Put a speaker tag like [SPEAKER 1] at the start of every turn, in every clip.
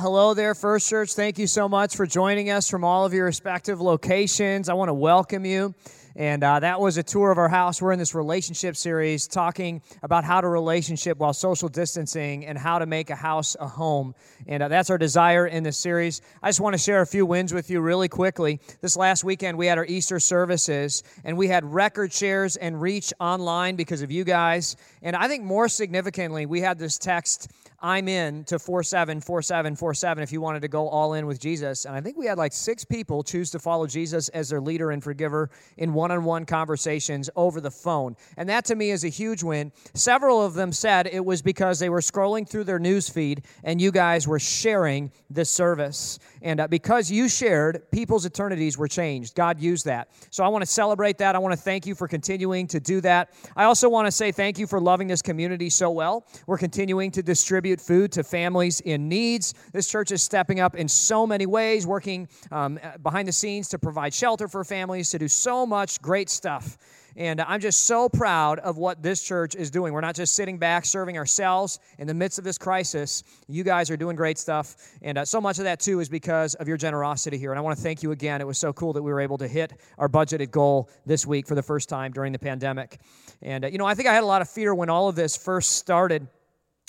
[SPEAKER 1] Hello there, First Church. Thank you so much for joining us from all of your respective locations. I want to welcome you. And uh, that was a tour of our house. We're in this relationship series talking about how to relationship while social distancing and how to make a house a home. And uh, that's our desire in this series. I just want to share a few wins with you really quickly. This last weekend, we had our Easter services, and we had record shares and reach online because of you guys. And I think more significantly, we had this text I'm in to 474747 if you wanted to go all in with Jesus. And I think we had like six people choose to follow Jesus as their leader and forgiver in one on one conversations over the phone. And that to me is a huge win. Several of them said it was because they were scrolling through their news feed and you guys were sharing this service. And uh, because you shared, people's eternities were changed. God used that. So I want to celebrate that. I want to thank you for continuing to do that. I also want to say thank you for loving this community so well. We're continuing to distribute distribute food to families in needs. This church is stepping up in so many ways, working um, behind the scenes to provide shelter for families, to do so much great stuff. And I'm just so proud of what this church is doing. We're not just sitting back serving ourselves in the midst of this crisis. You guys are doing great stuff. And uh, so much of that, too, is because of your generosity here. And I want to thank you again. It was so cool that we were able to hit our budgeted goal this week for the first time during the pandemic. And, uh, you know, I think I had a lot of fear when all of this first started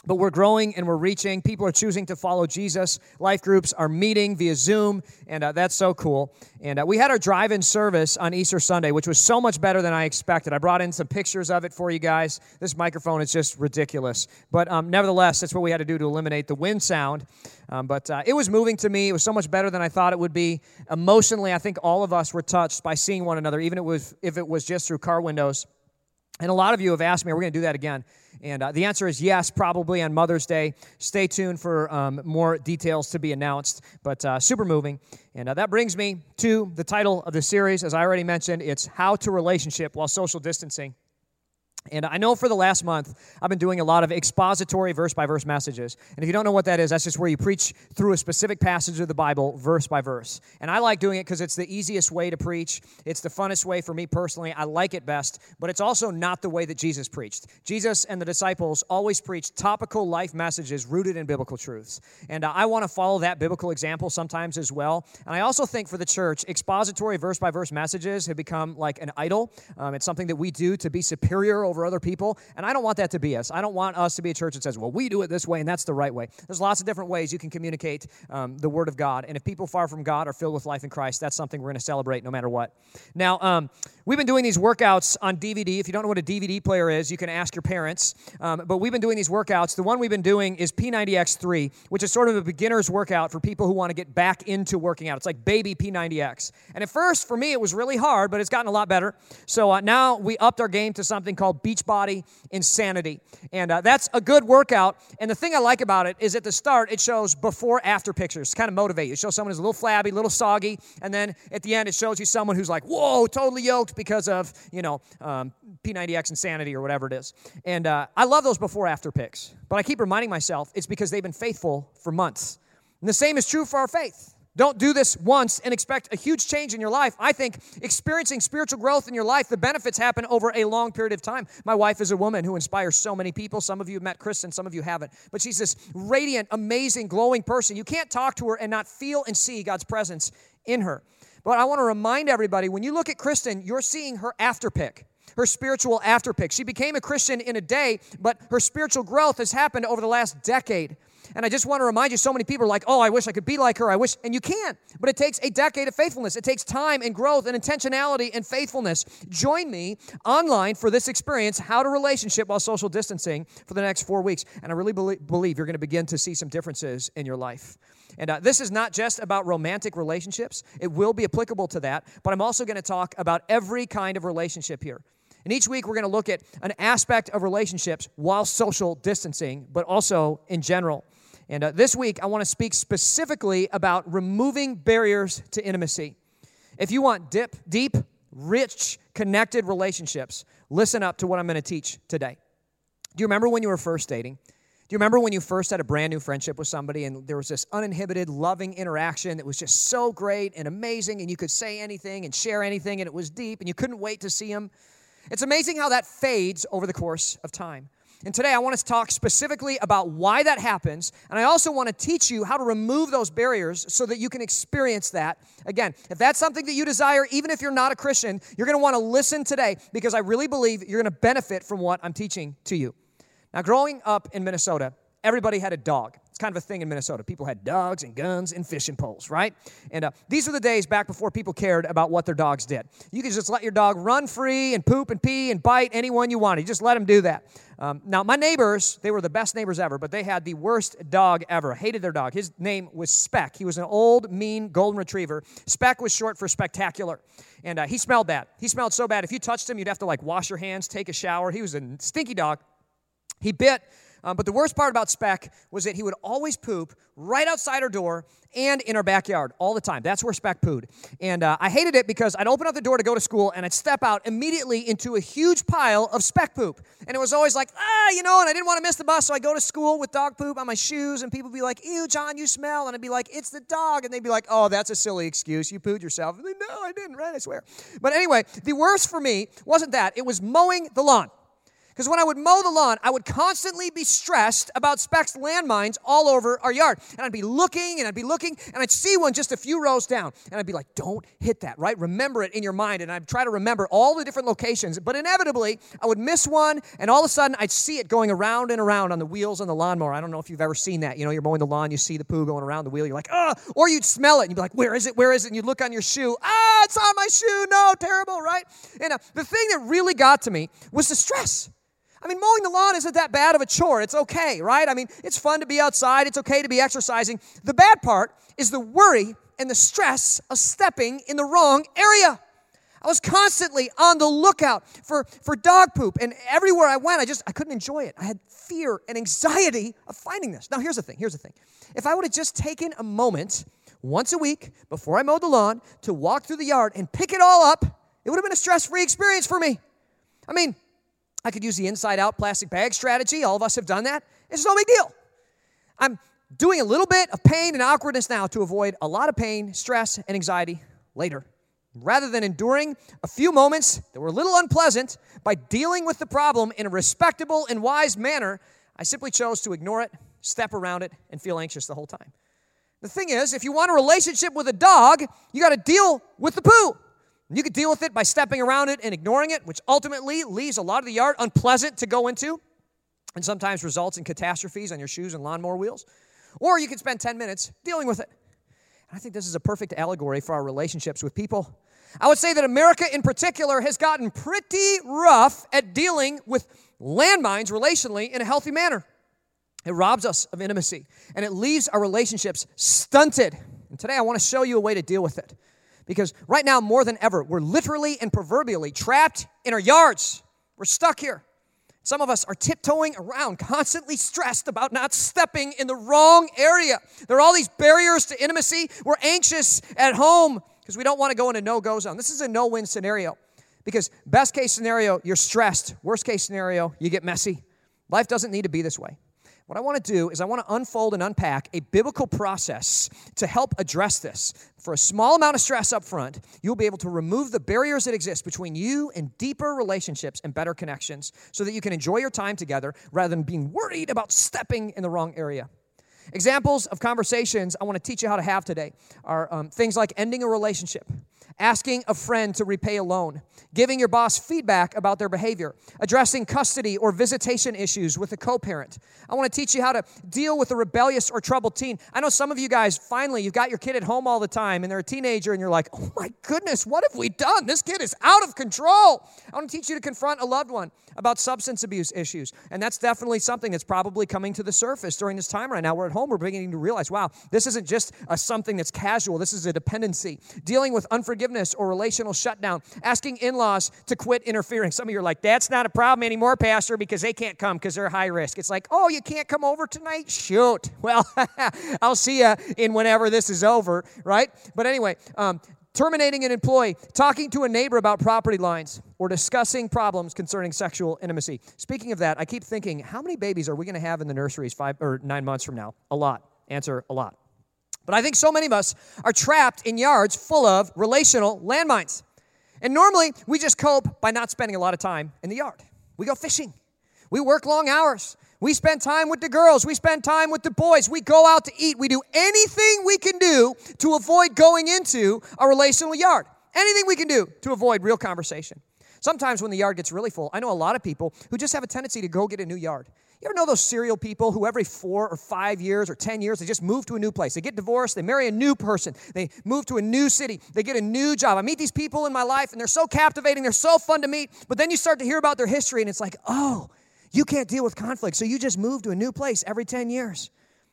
[SPEAKER 1] but we're growing and we're reaching. People are choosing to follow Jesus. Life groups are meeting via Zoom, and uh, that's so cool. And uh, we had our drive in service on Easter Sunday, which was so much better than I expected. I brought in some pictures of it for you guys. This microphone is just ridiculous. But um, nevertheless, that's what we had to do to eliminate the wind sound. Um, but uh, it was moving to me. It was so much better than I thought it would be. Emotionally, I think all of us were touched by seeing one another, even if it was just through car windows. And a lot of you have asked me, are we going to do that again? And uh, the answer is yes, probably on Mother's Day. Stay tuned for um, more details to be announced, but uh, super moving. And uh, that brings me to the title of the series. As I already mentioned, it's How to Relationship While Social Distancing. And I know for the last month, I've been doing a lot of expository verse by verse messages. And if you don't know what that is, that's just where you preach through a specific passage of the Bible, verse by verse. And I like doing it because it's the easiest way to preach. It's the funnest way for me personally. I like it best, but it's also not the way that Jesus preached. Jesus and the disciples always preached topical life messages rooted in biblical truths. And uh, I want to follow that biblical example sometimes as well. And I also think for the church, expository verse by verse messages have become like an idol. Um, it's something that we do to be superior over other people. And I don't want that to be us. I don't want us to be a church that says, well, we do it this way and that's the right way. There's lots of different ways you can communicate um, the Word of God. And if people far from God are filled with life in Christ, that's something we're going to celebrate no matter what. Now, um, We've been doing these workouts on DVD. If you don't know what a DVD player is, you can ask your parents. Um, but we've been doing these workouts. The one we've been doing is P90X3, which is sort of a beginner's workout for people who want to get back into working out. It's like baby P90X. And at first, for me, it was really hard, but it's gotten a lot better. So uh, now we upped our game to something called Beachbody Insanity. And uh, that's a good workout. And the thing I like about it is at the start, it shows before after pictures, to kind of motivate you. It shows someone who's a little flabby, a little soggy. And then at the end, it shows you someone who's like, whoa, totally yoked because of, you know, um, P90X insanity or whatever it is. And uh, I love those before after pics. But I keep reminding myself it's because they've been faithful for months. And the same is true for our faith. Don't do this once and expect a huge change in your life. I think experiencing spiritual growth in your life, the benefits happen over a long period of time. My wife is a woman who inspires so many people. Some of you have met Kristen, some of you haven't. But she's this radiant, amazing, glowing person. You can't talk to her and not feel and see God's presence in her. But I want to remind everybody when you look at Kristen, you're seeing her after pic, her spiritual after pic. She became a Christian in a day, but her spiritual growth has happened over the last decade. And I just want to remind you so many people are like, oh, I wish I could be like her. I wish, and you can't. But it takes a decade of faithfulness. It takes time and growth and intentionality and faithfulness. Join me online for this experience, How to Relationship While Social Distancing, for the next four weeks. And I really believe you're going to begin to see some differences in your life. And uh, this is not just about romantic relationships, it will be applicable to that, but I'm also going to talk about every kind of relationship here. And each week we're going to look at an aspect of relationships while social distancing, but also in general. And uh, this week I want to speak specifically about removing barriers to intimacy. If you want dip, deep, rich, connected relationships, listen up to what I'm going to teach today. Do you remember when you were first dating? Do you remember when you first had a brand new friendship with somebody and there was this uninhibited, loving interaction that was just so great and amazing, and you could say anything and share anything, and it was deep, and you couldn't wait to see them? It's amazing how that fades over the course of time. And today I want to talk specifically about why that happens. And I also want to teach you how to remove those barriers so that you can experience that. Again, if that's something that you desire, even if you're not a Christian, you're going to want to listen today because I really believe you're going to benefit from what I'm teaching to you. Now, growing up in Minnesota, everybody had a dog. It's kind of a thing in Minnesota. People had dogs and guns and fishing poles, right? And uh, these were the days back before people cared about what their dogs did. You could just let your dog run free and poop and pee and bite anyone you wanted. You just let him do that. Um, now, my neighbors, they were the best neighbors ever, but they had the worst dog ever. Hated their dog. His name was Speck. He was an old, mean golden retriever. Speck was short for spectacular. And uh, he smelled bad. He smelled so bad. If you touched him, you'd have to like wash your hands, take a shower. He was a stinky dog. He bit um, but the worst part about Speck was that he would always poop right outside our door and in our backyard all the time. That's where Speck pooed. And uh, I hated it because I'd open up the door to go to school and I'd step out immediately into a huge pile of Speck poop. And it was always like, ah, you know, and I didn't want to miss the bus. So I go to school with dog poop on my shoes and people be like, ew, John, you smell. And I'd be like, it's the dog. And they'd be like, oh, that's a silly excuse. You pooed yourself. And they, no, I didn't, right? I swear. But anyway, the worst for me wasn't that. It was mowing the lawn. Because when I would mow the lawn, I would constantly be stressed about Speck's landmines all over our yard. And I'd be looking and I'd be looking and I'd see one just a few rows down. And I'd be like, don't hit that, right? Remember it in your mind. And I'd try to remember all the different locations. But inevitably, I would miss one and all of a sudden I'd see it going around and around on the wheels on the lawnmower. I don't know if you've ever seen that. You know, you're mowing the lawn, you see the poo going around the wheel. You're like, oh, or you'd smell it and you'd be like, where is it? Where is it? And you'd look on your shoe. Ah, it's on my shoe. No, terrible, right? And uh, the thing that really got to me was the stress. I mean, mowing the lawn isn't that bad of a chore. It's okay, right? I mean, it's fun to be outside, it's okay to be exercising. The bad part is the worry and the stress of stepping in the wrong area. I was constantly on the lookout for, for dog poop, and everywhere I went, I just I couldn't enjoy it. I had fear and anxiety of finding this. Now, here's the thing. Here's the thing. If I would have just taken a moment once a week before I mowed the lawn to walk through the yard and pick it all up, it would have been a stress-free experience for me. I mean, I could use the inside out plastic bag strategy. All of us have done that. It's no big deal. I'm doing a little bit of pain and awkwardness now to avoid a lot of pain, stress, and anxiety later. Rather than enduring a few moments that were a little unpleasant by dealing with the problem in a respectable and wise manner, I simply chose to ignore it, step around it, and feel anxious the whole time. The thing is, if you want a relationship with a dog, you got to deal with the poo. You could deal with it by stepping around it and ignoring it, which ultimately leaves a lot of the yard unpleasant to go into and sometimes results in catastrophes on your shoes and lawnmower wheels. Or you could spend 10 minutes dealing with it. And I think this is a perfect allegory for our relationships with people. I would say that America in particular has gotten pretty rough at dealing with landmines relationally in a healthy manner. It robs us of intimacy and it leaves our relationships stunted. And today I want to show you a way to deal with it. Because right now, more than ever, we're literally and proverbially trapped in our yards. We're stuck here. Some of us are tiptoeing around, constantly stressed about not stepping in the wrong area. There are all these barriers to intimacy. We're anxious at home because we don't want to go in a no go zone. This is a no win scenario because, best case scenario, you're stressed. Worst case scenario, you get messy. Life doesn't need to be this way. What I want to do is I want to unfold and unpack a biblical process to help address this. For a small amount of stress up front, you'll be able to remove the barriers that exist between you and deeper relationships and better connections so that you can enjoy your time together rather than being worried about stepping in the wrong area. Examples of conversations I want to teach you how to have today are um, things like ending a relationship, asking a friend to repay a loan, giving your boss feedback about their behavior, addressing custody or visitation issues with a co parent. I want to teach you how to deal with a rebellious or troubled teen. I know some of you guys, finally, you've got your kid at home all the time and they're a teenager and you're like, oh my goodness, what have we done? This kid is out of control. I want to teach you to confront a loved one about substance abuse issues. And that's definitely something that's probably coming to the surface during this time right now. We're at home, we're beginning to realize, wow, this isn't just a something that's casual, this is a dependency. Dealing with unforgiveness or relational shutdown, asking in laws to quit interfering. Some of you are like, that's not a problem anymore, Pastor, because they can't come because they're high risk. It's like, oh, you can't come over tonight? Shoot. Well, I'll see you in whenever this is over, right? But anyway, um, terminating an employee, talking to a neighbor about property lines, or discussing problems concerning sexual intimacy. Speaking of that, I keep thinking, how many babies are we going to have in the nurseries five or nine months from now? A lot. Answer a lot. But I think so many of us are trapped in yards full of relational landmines. And normally we just cope by not spending a lot of time in the yard. We go fishing. We work long hours. We spend time with the girls. We spend time with the boys. We go out to eat. We do anything we can do to avoid going into a relational yard. Anything we can do to avoid real conversation. Sometimes when the yard gets really full, I know a lot of people who just have a tendency to go get a new yard. You ever know those serial people who every four or five years or 10 years, they just move to a new place? They get divorced, they marry a new person, they move to a new city, they get a new job. I meet these people in my life and they're so captivating, they're so fun to meet, but then you start to hear about their history and it's like, oh, you can't deal with conflict, so you just move to a new place every 10 years.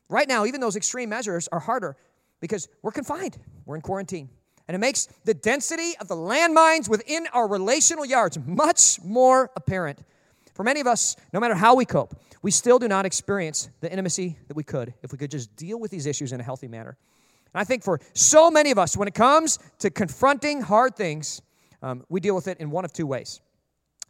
[SPEAKER 1] Right now, even those extreme measures are harder because we're confined, we're in quarantine. And it makes the density of the landmines within our relational yards much more apparent. For many of us, no matter how we cope, we still do not experience the intimacy that we could if we could just deal with these issues in a healthy manner. And I think for so many of us, when it comes to confronting hard things, um, we deal with it in one of two ways.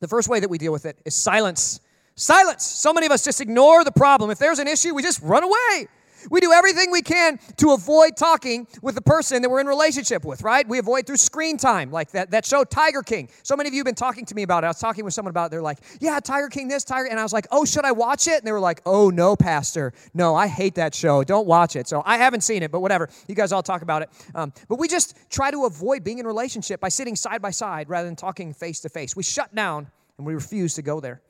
[SPEAKER 1] The first way that we deal with it is silence. Silence. So many of us just ignore the problem. If there's an issue, we just run away. We do everything we can to avoid talking with the person that we're in relationship with, right? We avoid through screen time, like that, that show Tiger King. So many of you have been talking to me about it. I was talking with someone about it. They're like, yeah, Tiger King this, Tiger. And I was like, oh, should I watch it? And they were like, oh, no, Pastor. No, I hate that show. Don't watch it. So I haven't seen it, but whatever. You guys all talk about it. Um, but we just try to avoid being in relationship by sitting side by side rather than talking face to face. We shut down and we refuse to go there.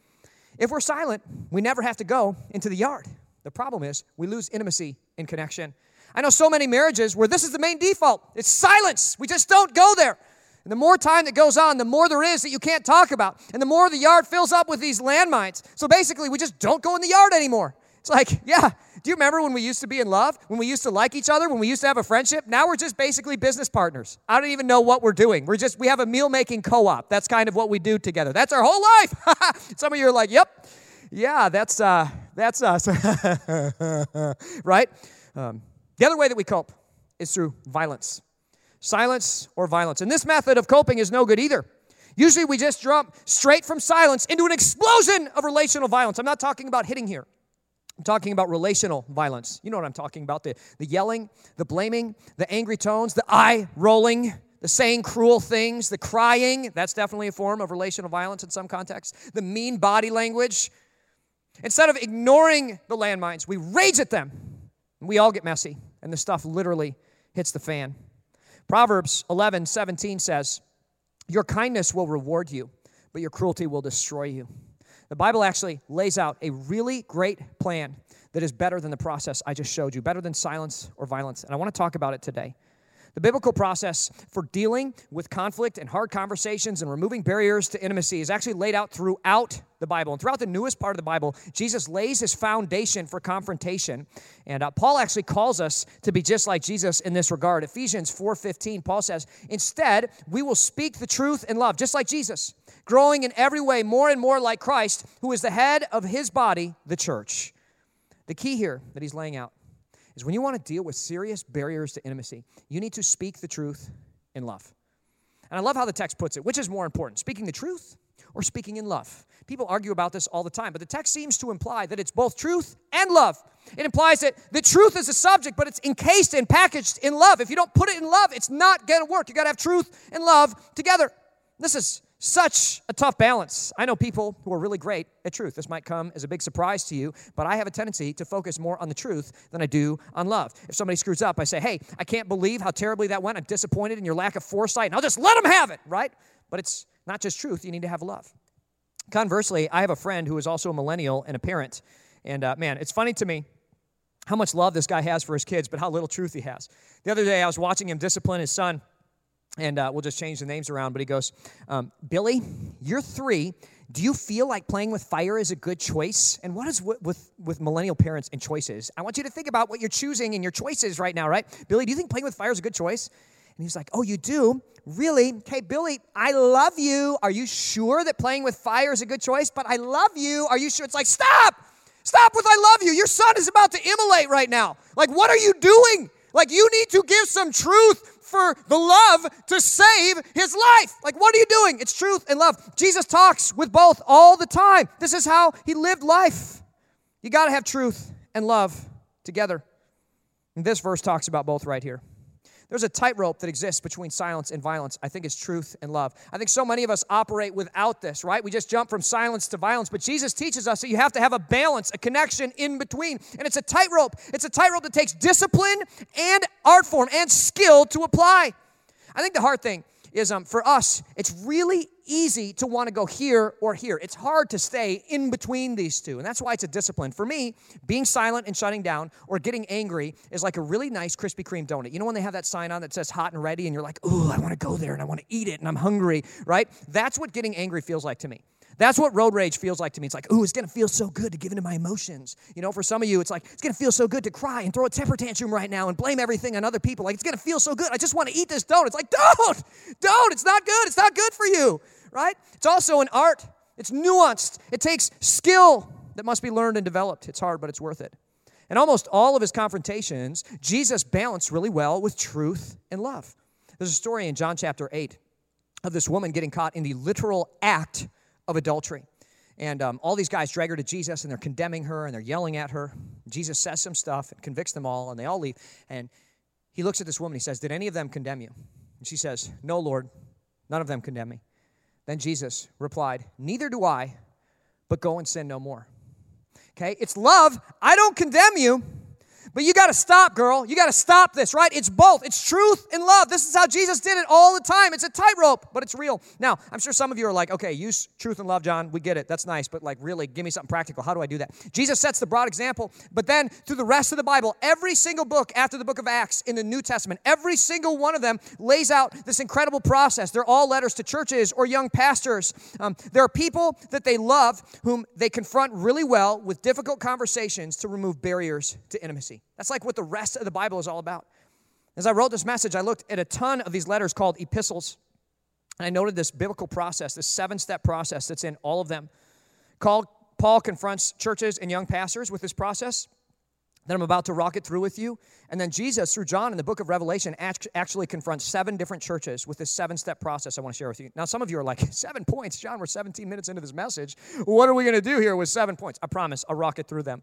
[SPEAKER 1] If we're silent, we never have to go into the yard. The problem is we lose intimacy in connection. I know so many marriages where this is the main default it's silence. We just don't go there. And the more time that goes on, the more there is that you can't talk about. And the more the yard fills up with these landmines. So basically, we just don't go in the yard anymore. It's like, yeah, do you remember when we used to be in love? When we used to like each other? When we used to have a friendship? Now we're just basically business partners. I don't even know what we're doing. We're just, we have a meal making co op. That's kind of what we do together. That's our whole life. Some of you are like, yep, yeah, that's, uh, that's us. right? Um, the other way that we cope is through violence silence or violence. And this method of coping is no good either. Usually we just jump straight from silence into an explosion of relational violence. I'm not talking about hitting here. I'm talking about relational violence. You know what I'm talking about the, the yelling, the blaming, the angry tones, the eye rolling, the saying cruel things, the crying. That's definitely a form of relational violence in some contexts. The mean body language. Instead of ignoring the landmines, we rage at them. We all get messy, and the stuff literally hits the fan. Proverbs 11 17 says, Your kindness will reward you, but your cruelty will destroy you. The Bible actually lays out a really great plan that is better than the process I just showed you, better than silence or violence. And I want to talk about it today. The biblical process for dealing with conflict and hard conversations and removing barriers to intimacy is actually laid out throughout the Bible. And throughout the newest part of the Bible, Jesus lays his foundation for confrontation. And uh, Paul actually calls us to be just like Jesus in this regard. Ephesians 4:15, Paul says, "Instead, we will speak the truth in love, just like Jesus, growing in every way more and more like Christ, who is the head of his body, the church." The key here that he's laying out is when you want to deal with serious barriers to intimacy, you need to speak the truth in love. And I love how the text puts it. Which is more important, speaking the truth or speaking in love? People argue about this all the time, but the text seems to imply that it's both truth and love. It implies that the truth is a subject, but it's encased and packaged in love. If you don't put it in love, it's not going to work. You got to have truth and love together. This is such a tough balance. I know people who are really great at truth. This might come as a big surprise to you, but I have a tendency to focus more on the truth than I do on love. If somebody screws up, I say, hey, I can't believe how terribly that went. I'm disappointed in your lack of foresight, and I'll just let them have it, right? But it's not just truth, you need to have love. Conversely, I have a friend who is also a millennial and a parent. And uh, man, it's funny to me how much love this guy has for his kids, but how little truth he has. The other day, I was watching him discipline his son and uh, we'll just change the names around. But he goes, um, Billy, you're three. Do you feel like playing with fire is a good choice? And what is with, with, with millennial parents and choices? I want you to think about what you're choosing and your choices right now, right? Billy, do you think playing with fire is a good choice? And he's like, Oh, you do? Really? Okay, Billy, I love you. Are you sure that playing with fire is a good choice? But I love you. Are you sure? It's like, Stop! Stop with I love you. Your son is about to immolate right now. Like, what are you doing? Like, you need to give some truth for the love to save his life. Like, what are you doing? It's truth and love. Jesus talks with both all the time. This is how he lived life. You got to have truth and love together. And this verse talks about both right here. There's a tightrope that exists between silence and violence. I think it's truth and love. I think so many of us operate without this, right? We just jump from silence to violence. But Jesus teaches us that you have to have a balance, a connection in between. And it's a tightrope. It's a tightrope that takes discipline and art form and skill to apply. I think the hard thing is um, for us, it's really easy to want to go here or here. It's hard to stay in between these two. And that's why it's a discipline. For me, being silent and shutting down or getting angry is like a really nice Krispy Kreme donut. You know when they have that sign on that says hot and ready and you're like, ooh, I want to go there and I want to eat it and I'm hungry, right? That's what getting angry feels like to me. That's what road rage feels like to me. It's like, ooh, it's gonna feel so good to give into my emotions. You know, for some of you, it's like, it's gonna feel so good to cry and throw a temper tantrum right now and blame everything on other people. Like, it's gonna feel so good. I just wanna eat this donut. It's like, don't, don't, it's not good. It's not good for you, right? It's also an art, it's nuanced, it takes skill that must be learned and developed. It's hard, but it's worth it. And almost all of his confrontations, Jesus balanced really well with truth and love. There's a story in John chapter 8 of this woman getting caught in the literal act of adultery. And um, all these guys drag her to Jesus and they're condemning her and they're yelling at her. Jesus says some stuff and convicts them all and they all leave. And he looks at this woman. He says, Did any of them condemn you? And she says, No, Lord, none of them condemn me. Then Jesus replied, Neither do I, but go and sin no more. Okay, it's love. I don't condemn you. But you got to stop, girl. You got to stop this, right? It's both. It's truth and love. This is how Jesus did it all the time. It's a tightrope, but it's real. Now, I'm sure some of you are like, okay, use truth and love, John. We get it. That's nice. But like, really, give me something practical. How do I do that? Jesus sets the broad example, but then through the rest of the Bible, every single book after the book of Acts in the New Testament, every single one of them lays out this incredible process. They're all letters to churches or young pastors. Um, there are people that they love whom they confront really well with difficult conversations to remove barriers to intimacy. That's like what the rest of the Bible is all about. As I wrote this message, I looked at a ton of these letters called epistles, and I noted this biblical process, this seven step process that's in all of them. Paul, confronts churches and young pastors with this process that I'm about to rocket through with you. And then Jesus, through John in the book of Revelation, actually confronts seven different churches with this seven step process I want to share with you. Now, some of you are like, seven points? John, we're 17 minutes into this message. What are we going to do here with seven points? I promise, I'll rocket through them.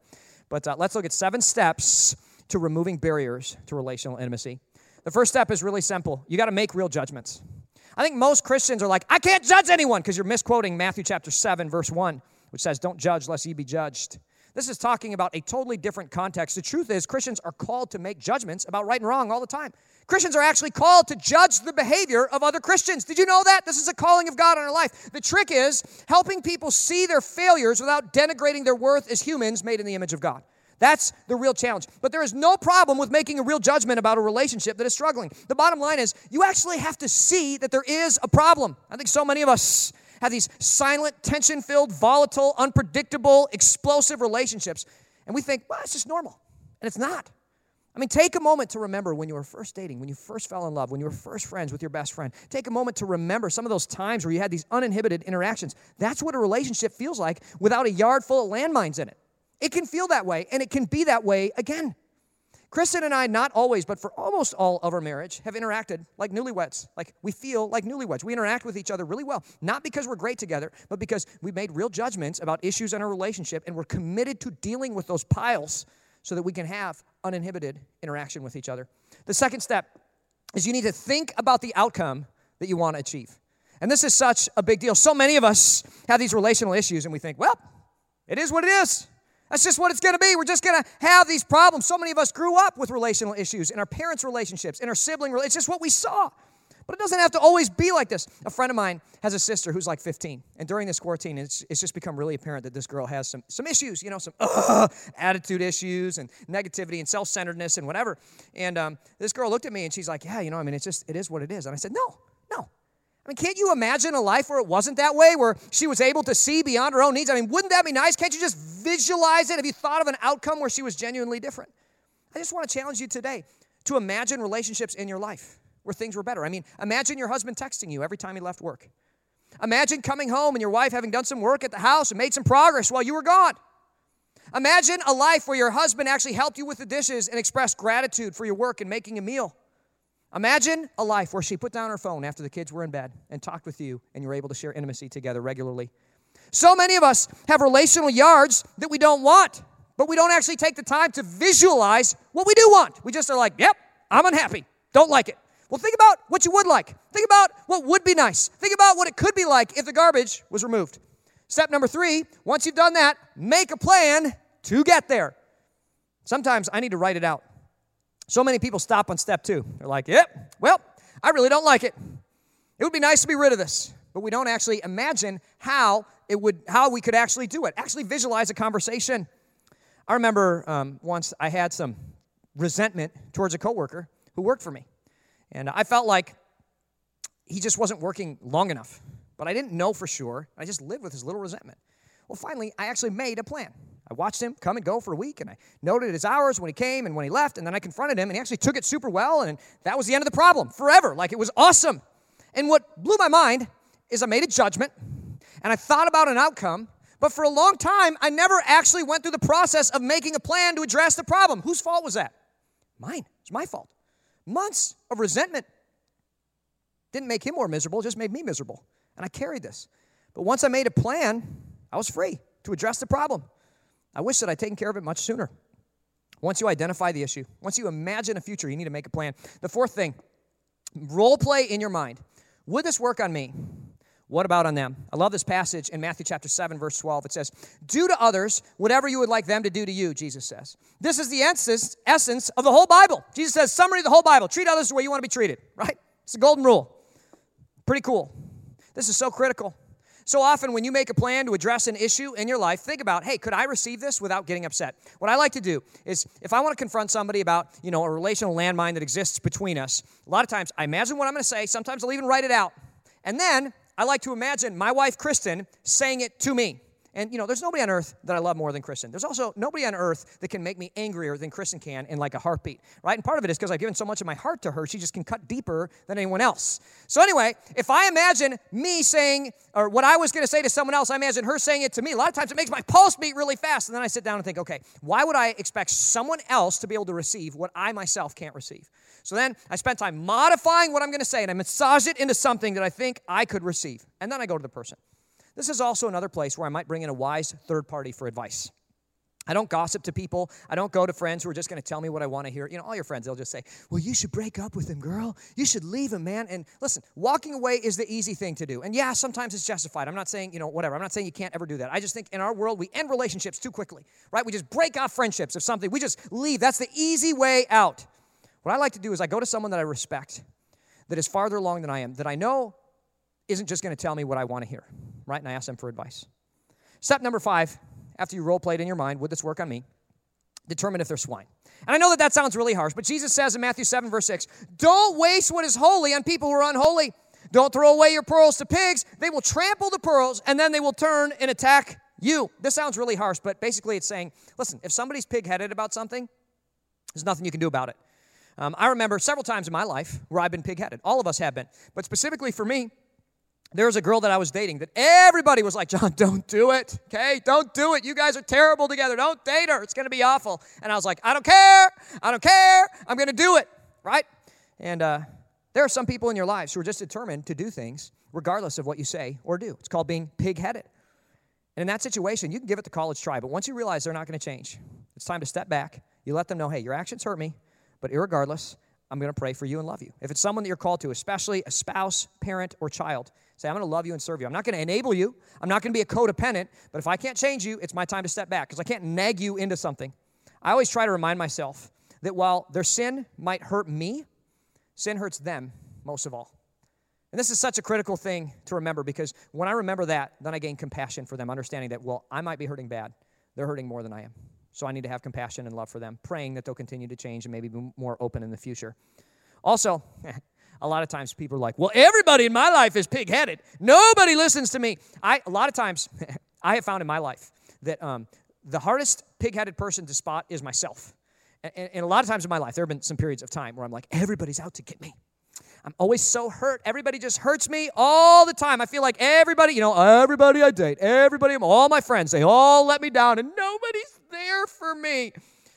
[SPEAKER 1] But uh, let's look at seven steps to removing barriers to relational intimacy. The first step is really simple you got to make real judgments. I think most Christians are like, I can't judge anyone because you're misquoting Matthew chapter 7, verse 1, which says, Don't judge lest ye be judged. This is talking about a totally different context. The truth is, Christians are called to make judgments about right and wrong all the time. Christians are actually called to judge the behavior of other Christians. Did you know that? This is a calling of God on our life. The trick is helping people see their failures without denigrating their worth as humans made in the image of God. That's the real challenge. But there is no problem with making a real judgment about a relationship that is struggling. The bottom line is you actually have to see that there is a problem. I think so many of us have these silent, tension filled, volatile, unpredictable, explosive relationships. And we think, well, it's just normal. And it's not. I mean, take a moment to remember when you were first dating, when you first fell in love, when you were first friends with your best friend. Take a moment to remember some of those times where you had these uninhibited interactions. That's what a relationship feels like without a yard full of landmines in it. It can feel that way, and it can be that way again. Kristen and I, not always, but for almost all of our marriage, have interacted like newlyweds. Like we feel like newlyweds. We interact with each other really well, not because we're great together, but because we made real judgments about issues in our relationship, and we're committed to dealing with those piles so that we can have uninhibited interaction with each other. The second step is you need to think about the outcome that you want to achieve. And this is such a big deal. So many of us have these relational issues, and we think, well, it is what it is. That's just what it's going to be. We're just going to have these problems. So many of us grew up with relational issues in our parents' relationships, in our sibling relationships. It's just what we saw. But it doesn't have to always be like this. A friend of mine has a sister who's like 15. And during this quarantine, it's, it's just become really apparent that this girl has some, some issues, you know, some uh, attitude issues and negativity and self centeredness and whatever. And um, this girl looked at me and she's like, Yeah, you know, I mean, it's just, it is what it is. And I said, no. I mean, can't you imagine a life where it wasn't that way, where she was able to see beyond her own needs? I mean, wouldn't that be nice? Can't you just visualize it? Have you thought of an outcome where she was genuinely different? I just want to challenge you today to imagine relationships in your life where things were better. I mean, imagine your husband texting you every time he left work. Imagine coming home and your wife having done some work at the house and made some progress while you were gone. Imagine a life where your husband actually helped you with the dishes and expressed gratitude for your work in making a meal. Imagine a life where she put down her phone after the kids were in bed and talked with you and you were able to share intimacy together regularly. So many of us have relational yards that we don't want, but we don't actually take the time to visualize what we do want. We just are like, yep, I'm unhappy. Don't like it. Well, think about what you would like. Think about what would be nice. Think about what it could be like if the garbage was removed. Step number three once you've done that, make a plan to get there. Sometimes I need to write it out. So many people stop on step two. They're like, yep, well, I really don't like it. It would be nice to be rid of this, but we don't actually imagine how it would, how we could actually do it. Actually visualize a conversation. I remember um, once I had some resentment towards a coworker who worked for me, and I felt like he just wasn't working long enough. But I didn't know for sure. I just lived with this little resentment. Well, finally, I actually made a plan. I watched him come and go for a week, and I noted his hours when he came and when he left, and then I confronted him, and he actually took it super well, and that was the end of the problem forever. Like it was awesome. And what blew my mind is I made a judgment, and I thought about an outcome, but for a long time, I never actually went through the process of making a plan to address the problem. Whose fault was that? Mine. It's my fault. Months of resentment didn't make him more miserable, it just made me miserable. And I carried this. But once I made a plan, I was free to address the problem. I wish that I'd taken care of it much sooner. Once you identify the issue, once you imagine a future, you need to make a plan. The fourth thing, role play in your mind. Would this work on me? What about on them? I love this passage in Matthew chapter 7, verse 12. It says, Do to others whatever you would like them to do to you, Jesus says. This is the essence, of the whole Bible. Jesus says, summary of the whole Bible. Treat others the way you want to be treated, right? It's the golden rule. Pretty cool. This is so critical. So often, when you make a plan to address an issue in your life, think about, hey, could I receive this without getting upset? What I like to do is, if I want to confront somebody about, you know, a relational landmine that exists between us, a lot of times I imagine what I'm going to say. Sometimes I'll even write it out, and then I like to imagine my wife Kristen saying it to me. And you know, there's nobody on earth that I love more than Kristen. There's also nobody on earth that can make me angrier than Kristen can in like a heartbeat, right? And part of it is because I've given so much of my heart to her, she just can cut deeper than anyone else. So anyway, if I imagine me saying, or what I was going to say to someone else, I imagine her saying it to me. A lot of times it makes my pulse beat really fast, and then I sit down and think, okay, why would I expect someone else to be able to receive what I myself can't receive? So then I spend time modifying what I'm going to say, and I massage it into something that I think I could receive, and then I go to the person. This is also another place where I might bring in a wise third party for advice. I don't gossip to people. I don't go to friends who are just going to tell me what I want to hear. You know, all your friends, they'll just say, Well, you should break up with him, girl. You should leave him, man. And listen, walking away is the easy thing to do. And yeah, sometimes it's justified. I'm not saying, you know, whatever. I'm not saying you can't ever do that. I just think in our world, we end relationships too quickly, right? We just break off friendships of something. We just leave. That's the easy way out. What I like to do is I go to someone that I respect, that is farther along than I am, that I know isn't just going to tell me what I want to hear, right? And I ask them for advice. Step number five, after you role played in your mind, would this work on me? Determine if they're swine. And I know that that sounds really harsh, but Jesus says in Matthew 7, verse 6, don't waste what is holy on people who are unholy. Don't throw away your pearls to pigs. They will trample the pearls and then they will turn and attack you. This sounds really harsh, but basically it's saying, listen, if somebody's pig headed about something, there's nothing you can do about it. Um, I remember several times in my life where I've been pig headed. All of us have been. But specifically for me, there was a girl that I was dating that everybody was like, John, don't do it. Okay? Don't do it. You guys are terrible together. Don't date her. It's going to be awful. And I was like, I don't care. I don't care. I'm going to do it. Right? And uh, there are some people in your lives who are just determined to do things regardless of what you say or do. It's called being pig headed. And in that situation, you can give it the college try. But once you realize they're not going to change, it's time to step back. You let them know, hey, your actions hurt me. But regardless, I'm going to pray for you and love you. If it's someone that you're called to, especially a spouse, parent, or child, say, I'm going to love you and serve you. I'm not going to enable you. I'm not going to be a codependent. But if I can't change you, it's my time to step back because I can't nag you into something. I always try to remind myself that while their sin might hurt me, sin hurts them most of all. And this is such a critical thing to remember because when I remember that, then I gain compassion for them, understanding that, well, I might be hurting bad. They're hurting more than I am. So I need to have compassion and love for them, praying that they'll continue to change and maybe be more open in the future. Also, a lot of times people are like, well, everybody in my life is pig headed. Nobody listens to me. I, a lot of times, I have found in my life that um, the hardest pig headed person to spot is myself. And, and a lot of times in my life, there have been some periods of time where I'm like, everybody's out to get me. I'm always so hurt. Everybody just hurts me all the time. I feel like everybody, you know, everybody I date, everybody, all my friends, they all let me down and nobody's there for me.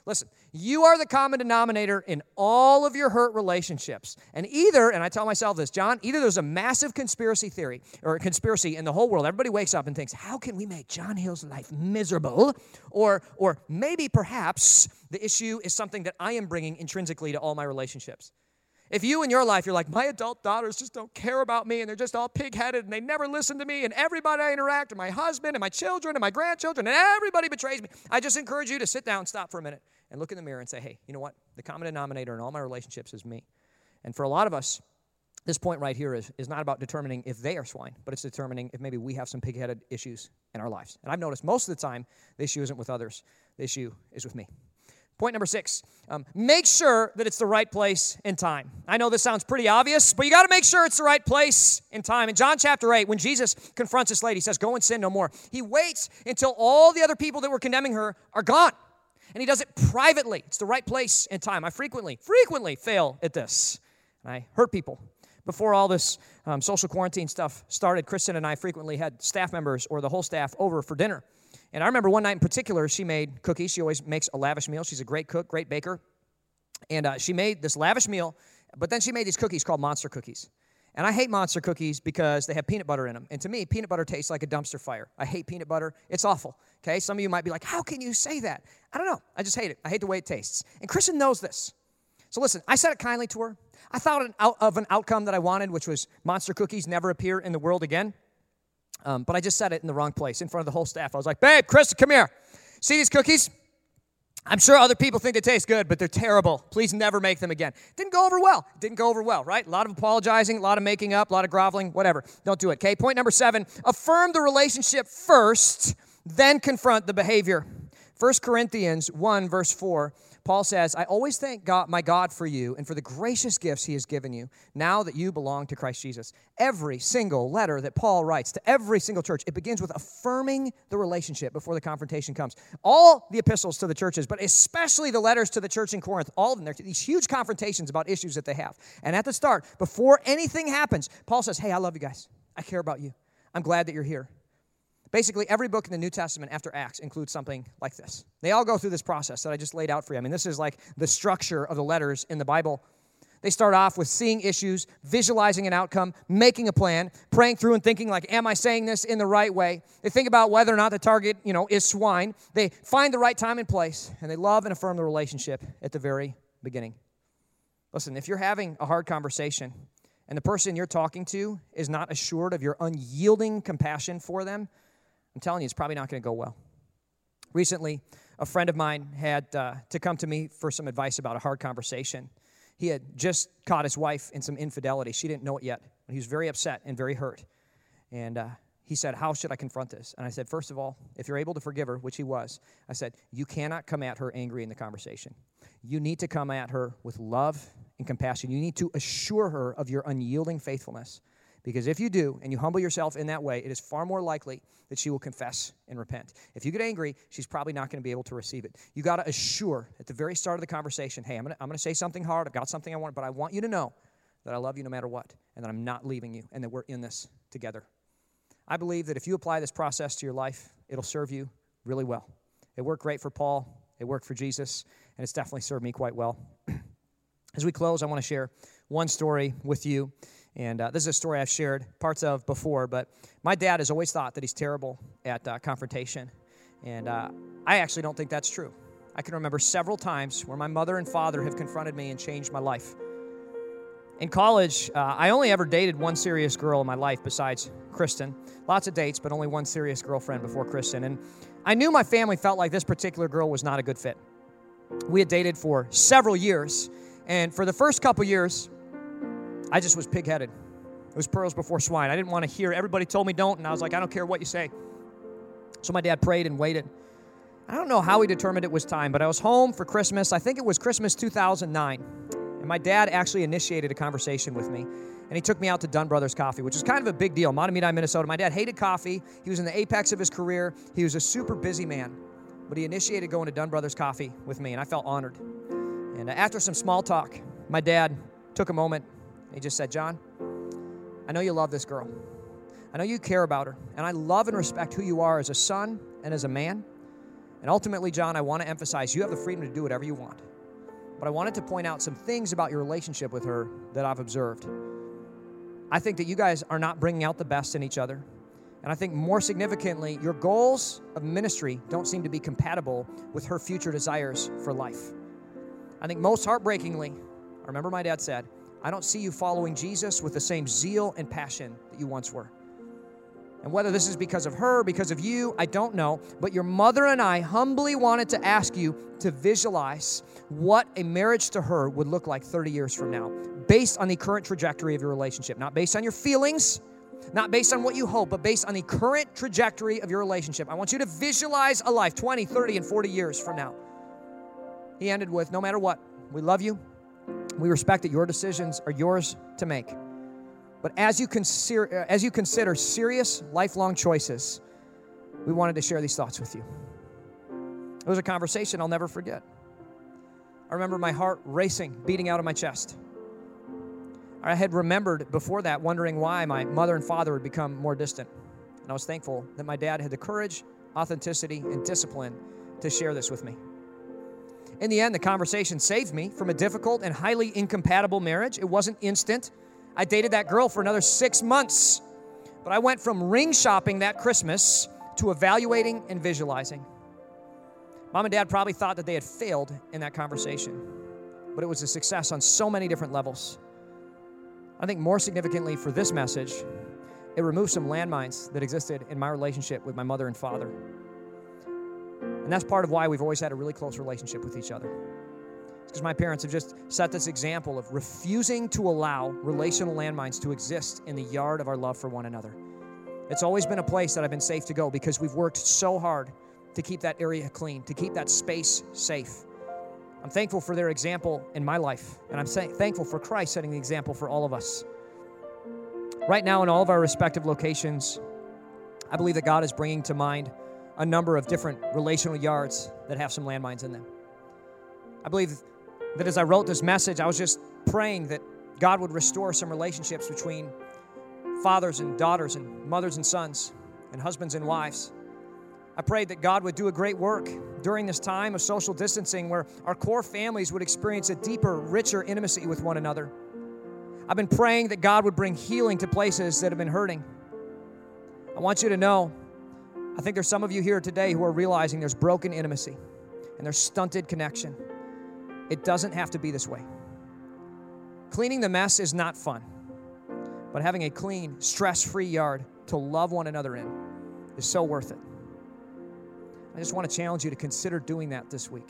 [SPEAKER 1] Listen, you are the common denominator in all of your hurt relationships. And either, and I tell myself this, John, either there's a massive conspiracy theory or a conspiracy in the whole world. Everybody wakes up and thinks, how can we make John Hill's life miserable? Or, or maybe perhaps the issue is something that I am bringing intrinsically to all my relationships. If you in your life, you're like, my adult daughters just don't care about me and they're just all pig headed and they never listen to me and everybody I interact, and my husband and my children and my grandchildren and everybody betrays me, I just encourage you to sit down, stop for a minute, and look in the mirror and say, hey, you know what? The common denominator in all my relationships is me. And for a lot of us, this point right here is, is not about determining if they are swine, but it's determining if maybe we have some pig headed issues in our lives. And I've noticed most of the time, the issue isn't with others, the issue is with me. Point number six um, make sure that it's the right place and time. I know this sounds pretty obvious, but you got to make sure it's the right place and time. In John chapter 8, when Jesus confronts this lady, he says, Go and sin no more. He waits until all the other people that were condemning her are gone. And he does it privately. It's the right place and time. I frequently, frequently fail at this. And I hurt people. Before all this um, social quarantine stuff started, Kristen and I frequently had staff members or the whole staff over for dinner. And I remember one night in particular, she made cookies. She always makes a lavish meal. She's a great cook, great baker. And uh, she made this lavish meal, but then she made these cookies called monster cookies. And I hate monster cookies because they have peanut butter in them. And to me, peanut butter tastes like a dumpster fire. I hate peanut butter. It's awful. Okay? Some of you might be like, how can you say that? I don't know. I just hate it. I hate the way it tastes. And Kristen knows this. So listen, I said it kindly to her. I thought of an outcome that I wanted, which was monster cookies never appear in the world again. Um, but I just said it in the wrong place in front of the whole staff. I was like, babe, Chris, come here. See these cookies? I'm sure other people think they taste good, but they're terrible. Please never make them again. Didn't go over well. Didn't go over well, right? A lot of apologizing, a lot of making up, a lot of groveling, whatever. Don't do it, okay? Point number seven affirm the relationship first, then confront the behavior. 1 Corinthians 1, verse 4 Paul says, I always thank God, my God for you and for the gracious gifts he has given you now that you belong to Christ Jesus. Every single letter that Paul writes to every single church, it begins with affirming the relationship before the confrontation comes. All the epistles to the churches, but especially the letters to the church in Corinth, all of them, they're these huge confrontations about issues that they have. And at the start, before anything happens, Paul says, Hey, I love you guys. I care about you. I'm glad that you're here. Basically, every book in the New Testament after Acts includes something like this. They all go through this process that I just laid out for you. I mean, this is like the structure of the letters in the Bible. They start off with seeing issues, visualizing an outcome, making a plan, praying through and thinking like, am I saying this in the right way? They think about whether or not the target, you know, is swine. They find the right time and place, and they love and affirm the relationship at the very beginning. Listen, if you're having a hard conversation and the person you're talking to is not assured of your unyielding compassion for them, I'm telling you, it's probably not going to go well. Recently, a friend of mine had uh, to come to me for some advice about a hard conversation. He had just caught his wife in some infidelity. She didn't know it yet. He was very upset and very hurt. And uh, he said, How should I confront this? And I said, First of all, if you're able to forgive her, which he was, I said, You cannot come at her angry in the conversation. You need to come at her with love and compassion. You need to assure her of your unyielding faithfulness. Because if you do and you humble yourself in that way, it is far more likely that she will confess and repent. If you get angry, she's probably not going to be able to receive it. You got to assure at the very start of the conversation hey, I'm going to say something hard. I've got something I want, but I want you to know that I love you no matter what and that I'm not leaving you and that we're in this together. I believe that if you apply this process to your life, it'll serve you really well. It worked great for Paul, it worked for Jesus, and it's definitely served me quite well. As we close, I want to share one story with you. And uh, this is a story I've shared parts of before, but my dad has always thought that he's terrible at uh, confrontation. And uh, I actually don't think that's true. I can remember several times where my mother and father have confronted me and changed my life. In college, uh, I only ever dated one serious girl in my life besides Kristen. Lots of dates, but only one serious girlfriend before Kristen. And I knew my family felt like this particular girl was not a good fit. We had dated for several years, and for the first couple years, I just was pigheaded. It was pearls before swine. I didn't want to hear. Everybody told me don't, and I was like, I don't care what you say. So my dad prayed and waited. I don't know how he determined it was time, but I was home for Christmas. I think it was Christmas 2009. And my dad actually initiated a conversation with me. And he took me out to Dunn Brothers Coffee, which is kind of a big deal. Mahtomedi, Minnesota. My dad hated coffee. He was in the apex of his career. He was a super busy man. But he initiated going to Dunn Brothers Coffee with me, and I felt honored. And uh, after some small talk, my dad took a moment he just said, John, I know you love this girl. I know you care about her. And I love and respect who you are as a son and as a man. And ultimately, John, I want to emphasize you have the freedom to do whatever you want. But I wanted to point out some things about your relationship with her that I've observed. I think that you guys are not bringing out the best in each other. And I think more significantly, your goals of ministry don't seem to be compatible with her future desires for life. I think most heartbreakingly, I remember my dad said, I don't see you following Jesus with the same zeal and passion that you once were. And whether this is because of her, because of you, I don't know. But your mother and I humbly wanted to ask you to visualize what a marriage to her would look like 30 years from now, based on the current trajectory of your relationship, not based on your feelings, not based on what you hope, but based on the current trajectory of your relationship. I want you to visualize a life 20, 30, and 40 years from now. He ended with No matter what, we love you. We respect that your decisions are yours to make. But as you, consider, as you consider serious lifelong choices, we wanted to share these thoughts with you. It was a conversation I'll never forget. I remember my heart racing, beating out of my chest. I had remembered before that wondering why my mother and father had become more distant. And I was thankful that my dad had the courage, authenticity, and discipline to share this with me. In the end, the conversation saved me from a difficult and highly incompatible marriage. It wasn't instant. I dated that girl for another six months, but I went from ring shopping that Christmas to evaluating and visualizing. Mom and dad probably thought that they had failed in that conversation, but it was a success on so many different levels. I think more significantly for this message, it removed some landmines that existed in my relationship with my mother and father. And that's part of why we've always had a really close relationship with each other. Because my parents have just set this example of refusing to allow relational landmines to exist in the yard of our love for one another. It's always been a place that I've been safe to go because we've worked so hard to keep that area clean, to keep that space safe. I'm thankful for their example in my life, and I'm thankful for Christ setting the example for all of us. Right now, in all of our respective locations, I believe that God is bringing to mind a number of different relational yards that have some landmines in them. I believe that as I wrote this message, I was just praying that God would restore some relationships between fathers and daughters, and mothers and sons, and husbands and wives. I prayed that God would do a great work during this time of social distancing where our core families would experience a deeper, richer intimacy with one another. I've been praying that God would bring healing to places that have been hurting. I want you to know, I think there's some of you here today who are realizing there's broken intimacy and there's stunted connection. It doesn't have to be this way. Cleaning the mess is not fun, but having a clean, stress free yard to love one another in is so worth it. I just want to challenge you to consider doing that this week.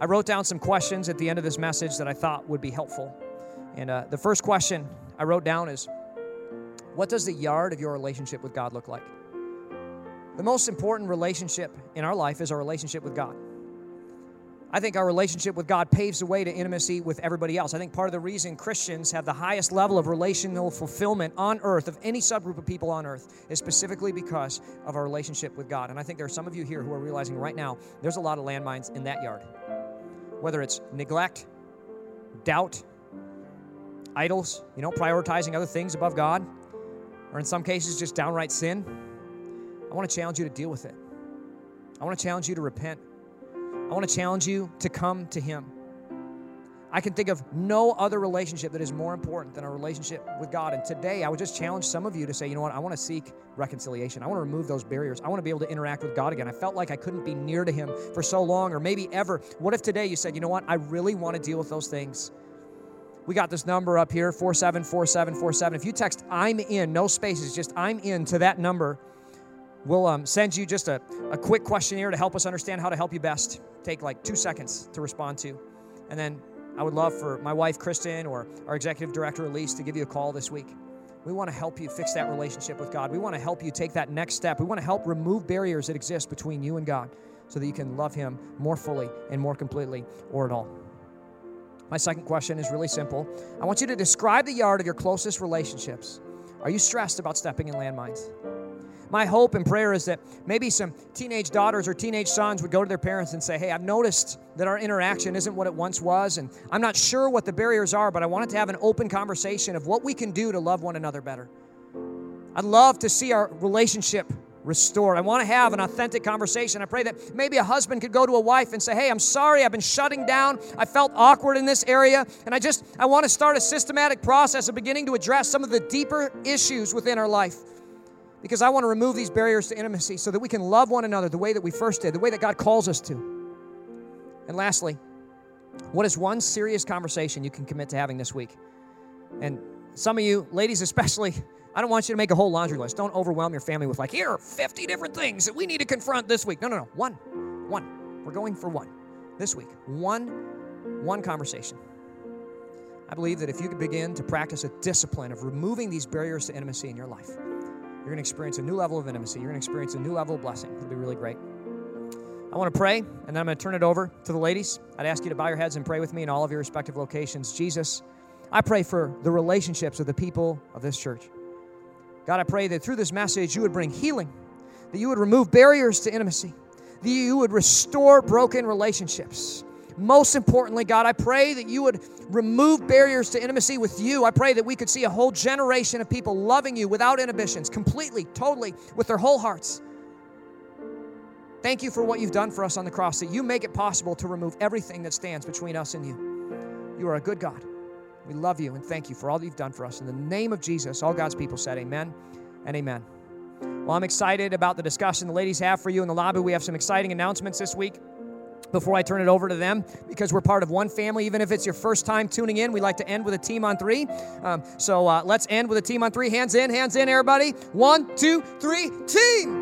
[SPEAKER 1] I wrote down some questions at the end of this message that I thought would be helpful. And uh, the first question I wrote down is What does the yard of your relationship with God look like? The most important relationship in our life is our relationship with God. I think our relationship with God paves the way to intimacy with everybody else. I think part of the reason Christians have the highest level of relational fulfillment on earth, of any subgroup of people on earth, is specifically because of our relationship with God. And I think there are some of you here who are realizing right now there's a lot of landmines in that yard. Whether it's neglect, doubt, idols, you know, prioritizing other things above God, or in some cases just downright sin, I want to challenge you to deal with it. I want to challenge you to repent I want to challenge you to come to Him. I can think of no other relationship that is more important than a relationship with God. And today, I would just challenge some of you to say, you know what, I want to seek reconciliation. I want to remove those barriers. I want to be able to interact with God again. I felt like I couldn't be near to Him for so long, or maybe ever. What if today you said, you know what, I really want to deal with those things? We got this number up here, 474747. If you text I'm in, no spaces, just I'm in to that number, we'll um, send you just a, a quick questionnaire to help us understand how to help you best take like two seconds to respond to. And then I would love for my wife, Kristen, or our executive director, Elise, to give you a call this week. We want to help you fix that relationship with God. We want to help you take that next step. We want to help remove barriers that exist between you and God so that you can love Him more fully and more completely or at all. My second question is really simple. I want you to describe the yard of your closest relationships. Are you stressed about stepping in landmines? My hope and prayer is that maybe some teenage daughters or teenage sons would go to their parents and say, Hey, I've noticed that our interaction isn't what it once was, and I'm not sure what the barriers are, but I wanted to have an open conversation of what we can do to love one another better. I'd love to see our relationship restored. I want to have an authentic conversation. I pray that maybe a husband could go to a wife and say, "Hey, I'm sorry. I've been shutting down. I felt awkward in this area, and I just I want to start a systematic process of beginning to address some of the deeper issues within our life." Because I want to remove these barriers to intimacy so that we can love one another the way that we first did, the way that God calls us to. And lastly, What is one serious conversation you can commit to having this week? And some of you, ladies especially, I don't want you to make a whole laundry list. Don't overwhelm your family with, like, here are 50 different things that we need to confront this week. No, no, no. One. One. We're going for one this week. One, one conversation. I believe that if you could begin to practice a discipline of removing these barriers to intimacy in your life, you're going to experience a new level of intimacy. You're going to experience a new level of blessing. It'll be really great. I want to pray, and then I'm going to turn it over to the ladies. I'd ask you to bow your heads and pray with me in all of your respective locations. Jesus, I pray for the relationships of the people of this church. God, I pray that through this message you would bring healing, that you would remove barriers to intimacy, that you would restore broken relationships. Most importantly, God, I pray that you would remove barriers to intimacy with you. I pray that we could see a whole generation of people loving you without inhibitions, completely, totally, with their whole hearts. Thank you for what you've done for us on the cross, that you make it possible to remove everything that stands between us and you. You are a good God. We love you and thank you for all that you've done for us. In the name of Jesus, all God's people said, Amen and amen. Well, I'm excited about the discussion the ladies have for you in the lobby. We have some exciting announcements this week before I turn it over to them because we're part of one family. Even if it's your first time tuning in, we like to end with a team on three. Um, so uh, let's end with a team on three. Hands in, hands in, everybody. One, two, three, team.